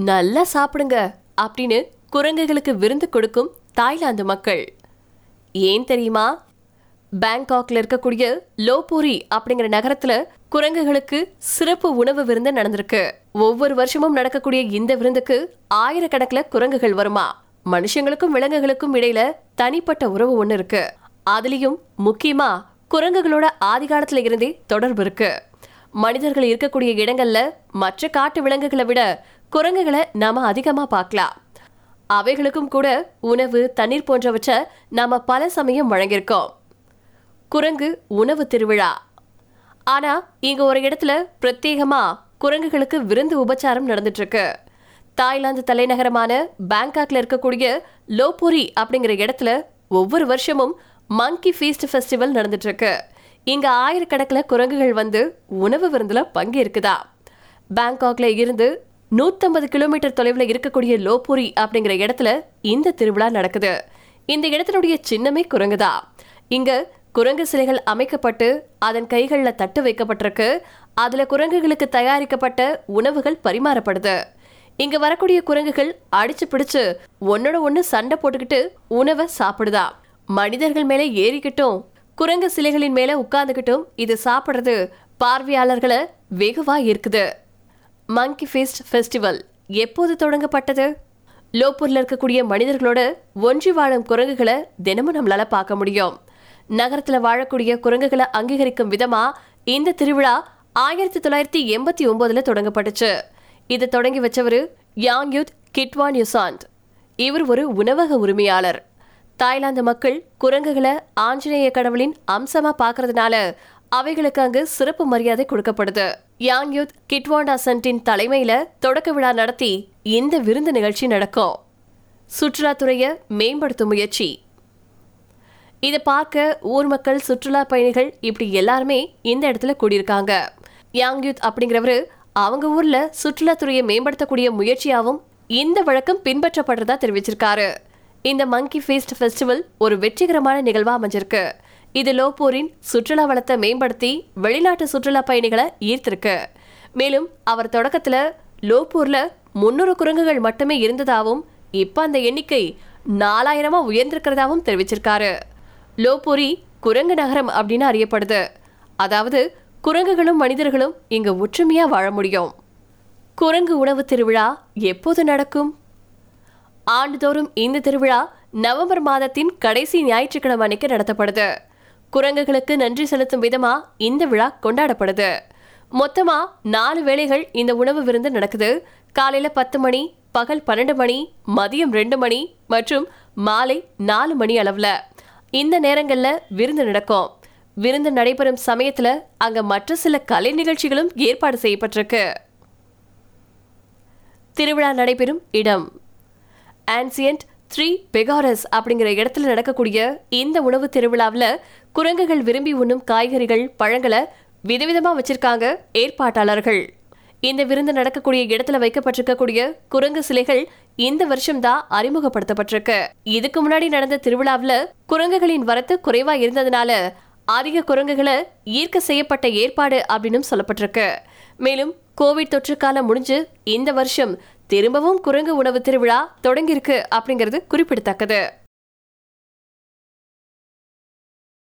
நல்லா சாப்பிடுங்க அப்படின்னு குரங்குகளுக்கு விருந்து கொடுக்கும் தாய்லாந்து மக்கள். ஏன் தெரியுமா? பேங்காக்ல இருக்கக்கூடிய லோபூரி அப்படிங்கிற நகரத்துல குரங்குகளுக்கு சிறப்பு உணவு விருந்து நடந்திருக்கு. ஒவ்வொரு வருஷமும் நடக்கக்கூடிய இந்த விருந்துக்கு ஆயிரக்கணக்கில் குரங்குகள் வருமா? மனுஷங்களுக்கும் விலங்குகளுக்கும் இடையில தனிப்பட்ட உறவு ஒன்று இருக்கு. அதுலயும் முக்கியமா குரங்குகளோட ஆதிகாலத்துல இருந்தே தொடர்பு இருக்கு. மனிதர்கள் இருக்கக்கூடிய இடங்கள்ல மற்ற காட்டு விலங்குகளை விட குரங்குகளை நாம அதிகமா பார்க்கலாம். அவைகளுக்கும் கூட உணவு தண்ணீர் போன்றவற்றை நாம பல சமயம் வழங்கியிருக்கோம். குரங்கு உணவு திருவிழா. ஆனா இங்க ஒரு இடத்துல பிரத்யேகமா குரங்குகளுக்கு விருந்து உபச்சாரம் நடந்துட்டு இருக்கு தாய்லாந்து தலைநகரமான பேங்காக்ல இருக்கக்கூடிய லோபூரி அப்படிங்கிற இடத்துல ஒவ்வொரு வருஷமும் மங்கி ஃபீஸ்ட் ஃபெஸ்டிவல் நடந்துட்டு இருக்கு இங்க ஆயிரக்கணக்கில் குரங்குகள் வந்து உணவு விருந்துல பங்கேற்குதா? பேங்காக்ல இருந்து நூத்தம்பது கிலோமீட்டர் தொலைவில் இருக்கக்கூடிய லோபூரி அப்படிங்கிற இடத்துல இந்த திருவிழா நடக்குது. இந்த இடத்தினுடைய சின்னமே குரங்குதா? இங்க குரங்கு சிலைகள் அமைக்கப்பட்டு அதன் கைகளில் தட்டு வைக்கப்பட்டிருக்கு. அதுல குரங்குகளுக்கு தயாரிக்கப்பட்ட உணவுகள் பரிமாறப்படுது. இங்க வரக்கூடிய குரங்குகள் அடிச்சு பிடிச்சு ஒன்னோட ஒன்று சண்டை போட்டுக்கிட்டு உணவை சாப்பிடுதா? மனிதர்கள் மேலே ஏறிக்கிட்டும் குரங்கு சிலைகளின் மேல உட்கார்ந்துகிட்டும் இது சாப்பிடுறது பார்வையாளர்களை வெகுவா இருக்குது மங்கி ஃபீஸ்ட் ஃபெஸ்டிவல் எப்போது தொடங்கப்பட்டது? லோப்பூர்ல இருக்கக்கூடிய மனிதர்களோட ஒன்றி வாழும் குரங்குகளை தினமும் நம்மளால பார்க்க முடியும். நகரத்துல வாழக்கூடிய குரங்குகளை அங்கீகரிக்கும் விதமா இந்த திருவிழா ஆயிரத்தி தொள்ளாயிரத்தி எண்பத்தி ஒன்பதுல தொடங்கப்பட்டுச்சு. இதை தொடங்கி வச்சவரு யாங் யூத் கிட்வான் யுசாண்ட் இவர் ஒரு உணவக உரிமையாளர். தாய்லாந்து மக்கள் குரங்குகளை ஆஞ்சநேய கடவுளின் அம்சமா பார்க்கறதுனால அவைகளுக்கு அங்கு சிறப்பு மரியாதை கொடுக்கப்படுது. யாங் யூத் கிட்வாண்டா சென்டின் தலைமையில தொடக்க விழா நடத்தி இந்த விருந்து நிகழ்ச்சி நடக்கும். சுற்றுலாத்துறையை மேம்படுத்தும் முயற்சி. இதை பார்க்க ஊர் மக்கள் சுற்றுலா பயணிகள் இப்படி எல்லாருமே இந்த இடத்துல கூடியிருக்காங்க. யாங் யூத் அப்படிங்கிறவரு அவங்க ஊர்ல சுற்றுலாத்துறையை மேம்படுத்தக்கூடிய முயற்சியாகவும் இந்த வழக்கம் பின்பற்றப்படுறதா தெரிவிச்சிருக்காரு. இந்த மங்கி ஃபீஸ்ட் ஃபெஸ்டிவல் ஒரு வெற்றிகரமான நிகழ்வா அமைஞ்சிருக்கு. இது லோப்பூரின் சுற்றுலா வளத்தை மேம்படுத்தி வெளிநாட்டு சுற்றுலா பயணிகளை ஈர்த்திருக்கு. மேலும் அவர் தொடக்கத்துல லோப்பூர்ல முன்னூறு குரங்குகள் மட்டுமே இருந்ததாவும் இப்ப அந்த எண்ணிக்கை நாலாயிரமா உயர்ந்திருக்கிறதாவும் தெரிவிச்சிருக்காரு. லோபூரி குரங்கு நகரம் அப்படின்னு அறியப்படுது. அதாவது குரங்குகளும் மனிதர்களும் இங்கு ஒற்றுமையா வாழ முடியும். குரங்கு உணவு திருவிழா எப்போது நடக்கும்? ஆண்டுதோறும் இந்த திருவிழா நவம்பர் மாதத்தின் கடைசி ஞாயிற்றுக்கிழமை அன்னைக்கு நடத்தப்படுது. குரங்குகளுக்கு நன்றி செலுத்தும் விதமா இந்த விழா கொண்டாடப்படுது. மொத்தமா நாலு வேளைகள் இந்த உணவு விருந்து நடக்குது. காலையில பத்து மணி பகல் பன்னெண்டு மணி மதியம் ரெண்டு மணி மற்றும் மாலை நாலு மணி அளவுல இந்த நேரங்கள்ல விருந்து நடக்கும். விருந்து நடைபெறும் சமயத்துல அங்க மற்ற சில கலை நிகழ்ச்சிகளும் ஏற்பாடு செய்யப்பட்டிருக்கு. திருவிழா நடைபெறும் இடம் ஆன்சியன்ட் த்ரீ பெகாரஸ் அப்படிங்கிற இடத்துல நடக்கக்கூடிய இந்த உணவு திருவிழாவில் குரங்குகள் விரும்பி உண்ணும் காய்கறிகள் பழங்களை விதவிதமா வச்சிருக்காங்க ஏற்பாட்டாளர்கள். இந்த விருந்து நடக்கக்கூடிய இடத்துல வைக்கப்பட்டிருக்கக்கூடிய குரங்கு சிலைகள் இந்த வருஷம் தான் அறிமுகப்படுத்தப்பட்டிருக்கு. இதுக்கு முன்னாடி நடந்த திருவிழாவில் குரங்குகளின் வரத்து குறைவா இருந்ததுனால அதிக குரங்குகளை ஈர்க்க செய்யப்பட்ட ஏற்பாடு அப்படின்னு சொல்லப்பட்டிருக்கு. மேலும் கோவிட் தொற்று காலம் முடிஞ்சு இந்த வருஷம் திரும்பவும் குரங்கு உணவு திருவிழா தொடங்கியிருக்கு அப்படிங்கிறது குறிப்பிடத்தக்கது.